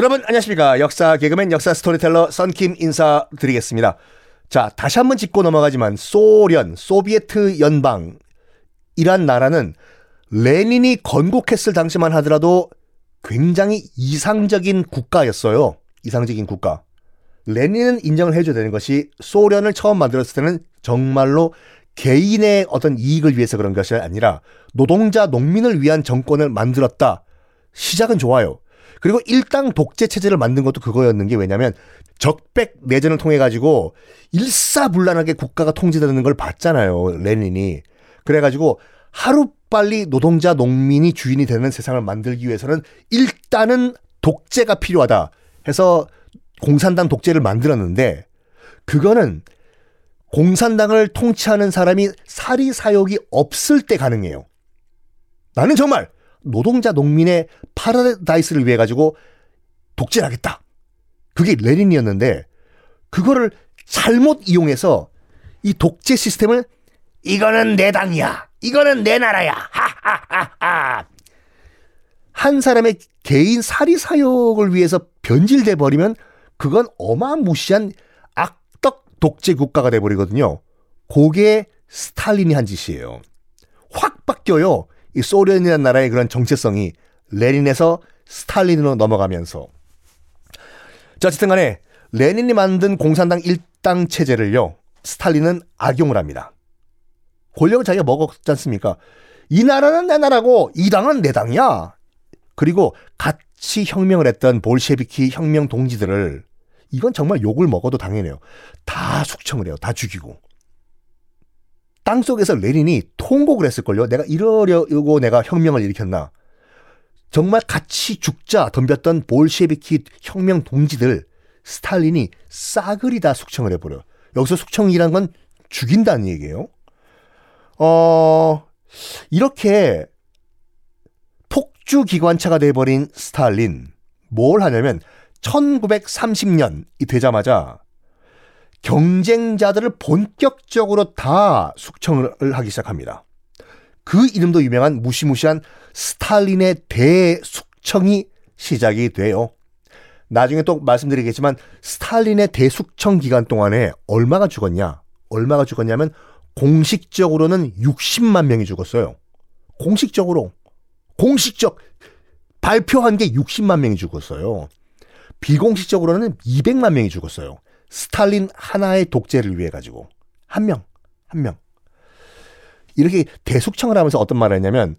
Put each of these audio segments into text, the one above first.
여러분 안녕하십니까 역사 개그맨 역사 스토리텔러 썬킴 인사드리겠습니다. 자 다시 한번 짚고 넘어가지만 소련 소비에트 연방 이란 나라는 레닌이 건국했을 당시만 하더라도 굉장히 이상적인 국가였어요. 이상적인 국가. 레닌은 인정을 해줘야 되는 것이 소련을 처음 만들었을 때는 정말로 개인의 어떤 이익을 위해서 그런 것이 아니라 노동자, 농민을 위한 정권을 만들었다. 시작은 좋아요. 그리고 일당 독재 체제를 만든 것도 그거였는 게 왜냐면 적백 내전을 통해 가지고 일사불란하게 국가가 통제되는 걸 봤잖아요. 레닌이. 그래 가지고 하루 빨리 노동자 농민이 주인이 되는 세상을 만들기 위해서는 일단은 독재가 필요하다 해서 공산당 독재를 만들었는데 그거는 공산당을 통치하는 사람이 사리사욕이 없을 때 가능해요. 나는 정말 노동자 농민의 파라다이스를 위해 가지고 독재를 하겠다. 그게 레닌이었는데 그거를 잘못 이용해서 이 독재 시스템을 이거는 내 당이야. 이거는 내 나라야. 하하하하. 한 사람의 개인 사리 사욕을 위해서 변질돼 버리면 그건 어마무시한 악덕 독재 국가가 돼 버리거든요. 그게 스탈린이 한 짓이에요. 확 바뀌어요. 이 소련이라는 나라의 그런 정체성이 레닌에서 스탈린으로 넘어가면서 자, 어쨌든 간에 레닌이 만든 공산당 일당 체제를요. 스탈린은 악용을 합니다. 권력을 자기가 먹었지 않습니까? 이 나라는 내 나라고 이 당은 내 당이야. 그리고 같이 혁명을 했던 볼셰비키 혁명 동지들을 이건 정말 욕을 먹어도 당연해요. 다 숙청을 해요. 다 죽이고. 땅 속에서 레닌이 통곡을 했을걸요. 내가 이러려고 내가 혁명을 일으켰나. 정말 같이 죽자 덤볐던 볼셰비키 혁명 동지들 스탈린이 싸그리 다 숙청을 해버려. 여기서 숙청이란 건 죽인다는 얘기예요. 어, 이렇게 폭주 기관차가 돼버린 스탈린. 뭘 하냐면 1930년이 되자마자 경쟁자들을 본격적으로 다 숙청을 하기 시작합니다. 그 이름도 유명한 무시무시한 스탈린의 대숙청이 시작이 돼요. 나중에 또 말씀드리겠지만 스탈린의 대숙청 기간 동안에 얼마가 죽었냐? 얼마가 죽었냐면 공식적으로는 60만 명이 죽었어요. 공식적으로 공식적 발표한 게 60만 명이 죽었어요. 비공식적으로는 200만 명이 죽었어요. 스탈린 하나의 독재를 위해 가지고 한 명, 한 명. 이렇게 대숙청을 하면서 어떤 말을 했냐면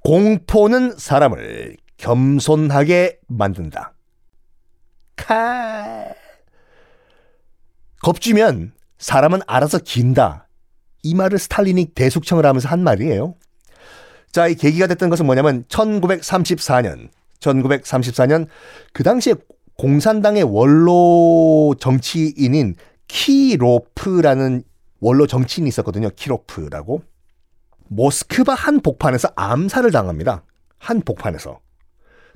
공포는 사람을 겸손하게 만든다. 칼. 겁주면 사람은 알아서 긴다. 이 말을 스탈린이 대숙청을 하면서 한 말이에요. 자, 이 계기가 됐던 것은 뭐냐면 1934년, 1934년 그 당시에 공산당의 원로 정치인인 키로프라는 원로 정치인이 있었거든요. 키로프라고. 모스크바 한 복판에서 암살을 당합니다. 한 복판에서.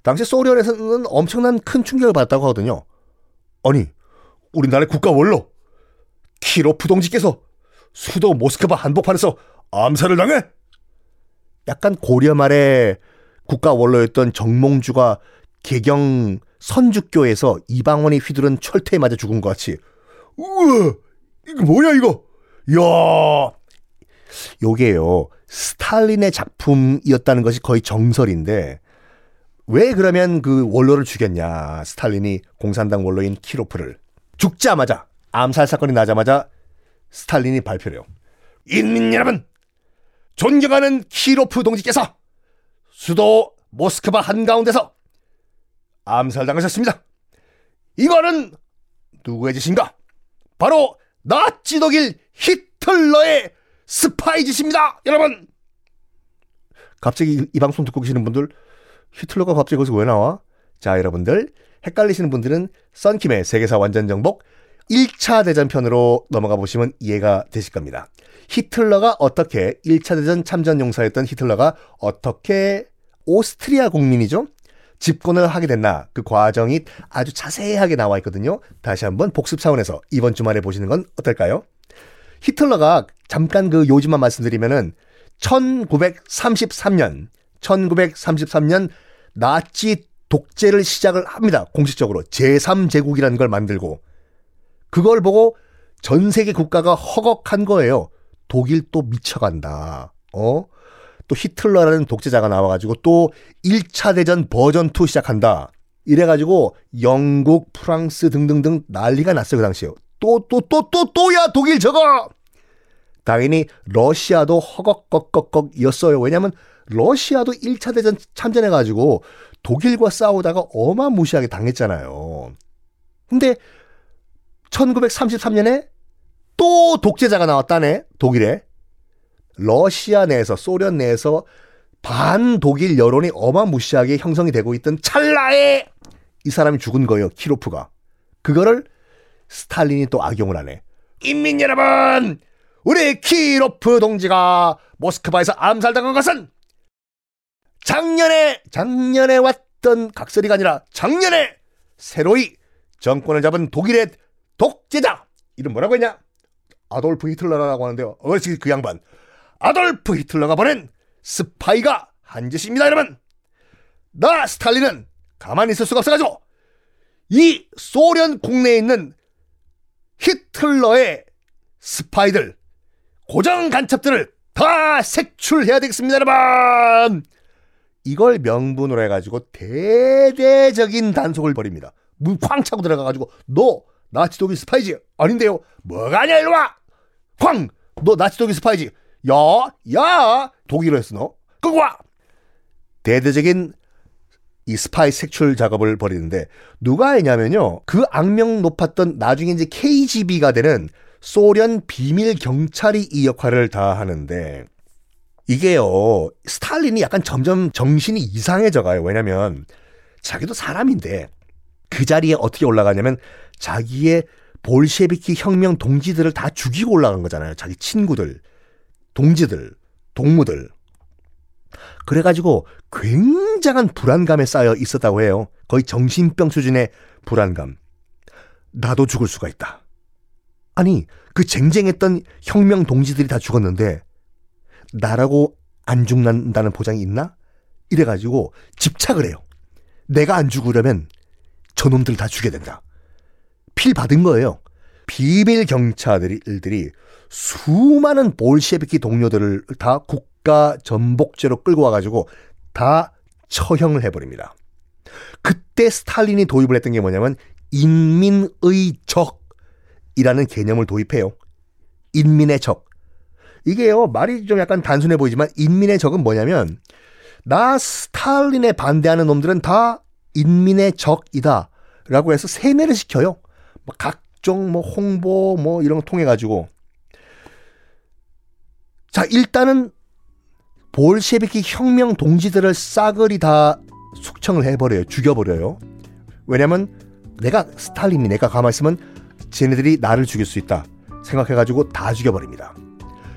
당시 소련에서는 엄청난 큰 충격을 받았다고 하거든요. 아니, 우리나라의 국가 원로 키로프 동지께서 수도 모스크바 한복판에서 암살을 당해? 약간 고려 말에 국가 원로였던 정몽주가 개경 선주교에서 이방원이 휘두른 철퇴에 맞아 죽은 것 같이. 우와 이거 뭐야 이거? 야. 요게요 스탈린의 작품이었다는 것이 거의 정설인데 왜 그러면 그 원로를 죽였냐 스탈린이 공산당 원로인 키로프를. 죽자마자 암살 사건이 나자마자 스탈린이 발표를 해요. 인민 여러분 존경하는 키로프 동지께서 수도 모스크바 한가운데서 암살당하셨습니다. 이거는 누구의 짓인가? 바로 나치 독일 히틀러의 스파이 짓입니다, 여러분. 갑자기 이 방송 듣고 계시는 분들 히틀러가 갑자기 거기서 왜 나와? 자, 여러분들 헷갈리시는 분들은 썬킴의 세계사 완전 정복 1차 대전 편으로 넘어가 보시면 이해가 되실 겁니다. 히틀러가 어떻게 1차 대전 참전 용사였던 히틀러가 어떻게 오스트리아 국민이죠? 집권을 하게 됐나 그 과정이 아주 자세하게 나와 있거든요. 다시 한번 복습 차원에서 이번 주말에 보시는 건 어떨까요? 히틀러가 잠깐 그 요즘만 말씀드리면은 1933년 1933년 나치 독재를 시작을 합니다. 공식적으로 제3제국이라는 걸 만들고 그걸 보고 전 세계 국가가 허걱한 거예요. 독일 또 미쳐간다. 어? 또 히틀러라는 독재자가 나와가지고 또 1차 대전 버전 2 시작한다. 이래가지고 영국, 프랑스 등등등 난리가 났어요 그 당시에. 또 또 또 또 또야 독일 저거. 당연히 러시아도 허걱걱걱걱이었어요. 왜냐하면 러시아도 1차 대전 참전해가지고 독일과 싸우다가 어마무시하게 당했잖아요. 근데 1933년에 또 독재자가 나왔다네, 독일에. 러시아 내에서, 소련 내에서 반독일 여론이 어마무시하게 형성이 되고 있던 찰나에 이 사람이 죽은 거예요, 키로프가. 그거를 스탈린이 또 악용을 하네. 인민 여러분! 우리 키로프 동지가 모스크바에서 암살당한 것은 작년에, 작년에 왔던 각설이가 아니라 작년에 새로이 정권을 잡은 독일의 독재자! 이름 뭐라고 했냐? 아돌프 히틀러라고 하는데요. 어르신 그 양반. 아돌프 히틀러가 보낸 스파이가 한 짓입니다, 여러분. 나 스탈린은 가만히 있을 수가 없어가지고 이 소련 국내에 있는 히틀러의 스파이들, 고정 간첩들을 다 색출해야 되겠습니다, 여러분. 이걸 명분으로 해가지고 대대적인 단속을 벌입니다. 문 쾅 차고 들어가가지고 너 나치 독일 스파이지 아닌데요. 뭐가 아냐 일로 와. 쾅! 너 나치 독일 스파이지. 야, 야, 독일어 너. 끄고 와. 대대적인 이 스파이 색출 작업을 벌이는데 누가 했냐면요. 그 악명 높았던 나중에 이제 KGB가 되는 소련 비밀 경찰이 이 역할을 다 하는데 이게요. 스탈린이 약간 점점 정신이 이상해져 가요. 왜냐면 자기도 사람인데 그 자리에 어떻게 올라가냐면 자기의 볼셰비키 혁명 동지들을 다 죽이고 올라간 거잖아요. 자기 친구들, 동지들, 동무들. 그래가지고 굉장한 불안감에 쌓여 있었다고 해요. 거의 정신병 수준의 불안감. 나도 죽을 수가 있다. 아니, 그 쟁쟁했던 혁명 동지들이 다 죽었는데, 나라고 안 죽는다는 보장이 있나? 이래가지고 집착을 해요. 내가 안 죽으려면 저놈들 다 죽여야 된다. 필 받은 거예요. 비밀 경찰들이 수많은 볼셰비키 동료들을 다 국가 전복죄로 끌고 와가지고 다 처형을 해버립니다. 그때 스탈린이 도입을 했던 게 뭐냐면 인민의 적이라는 개념을 도입해요. 인민의 적. 이게요 말이 좀 약간 단순해 보이지만 인민의 적은 뭐냐면 나 스탈린에 반대하는 놈들은 다 인민의 적이다 라고 해서 세뇌를 시켜요. 뭐 각종 뭐 홍보 뭐 이런 거 통해 가지고 자 일단은 볼셰비키 혁명 동지들을 싸그리 다 숙청을 해버려요. 죽여버려요. 왜냐면 내가 스탈린이 내가 가만히 있으면 쟤네들이 나를 죽일 수 있다 생각해가지고 다 죽여버립니다.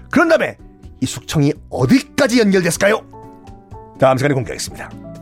그런 다음에 이 숙청이 어디까지 연결됐을까요? 다음 시간에 공개하겠습니다.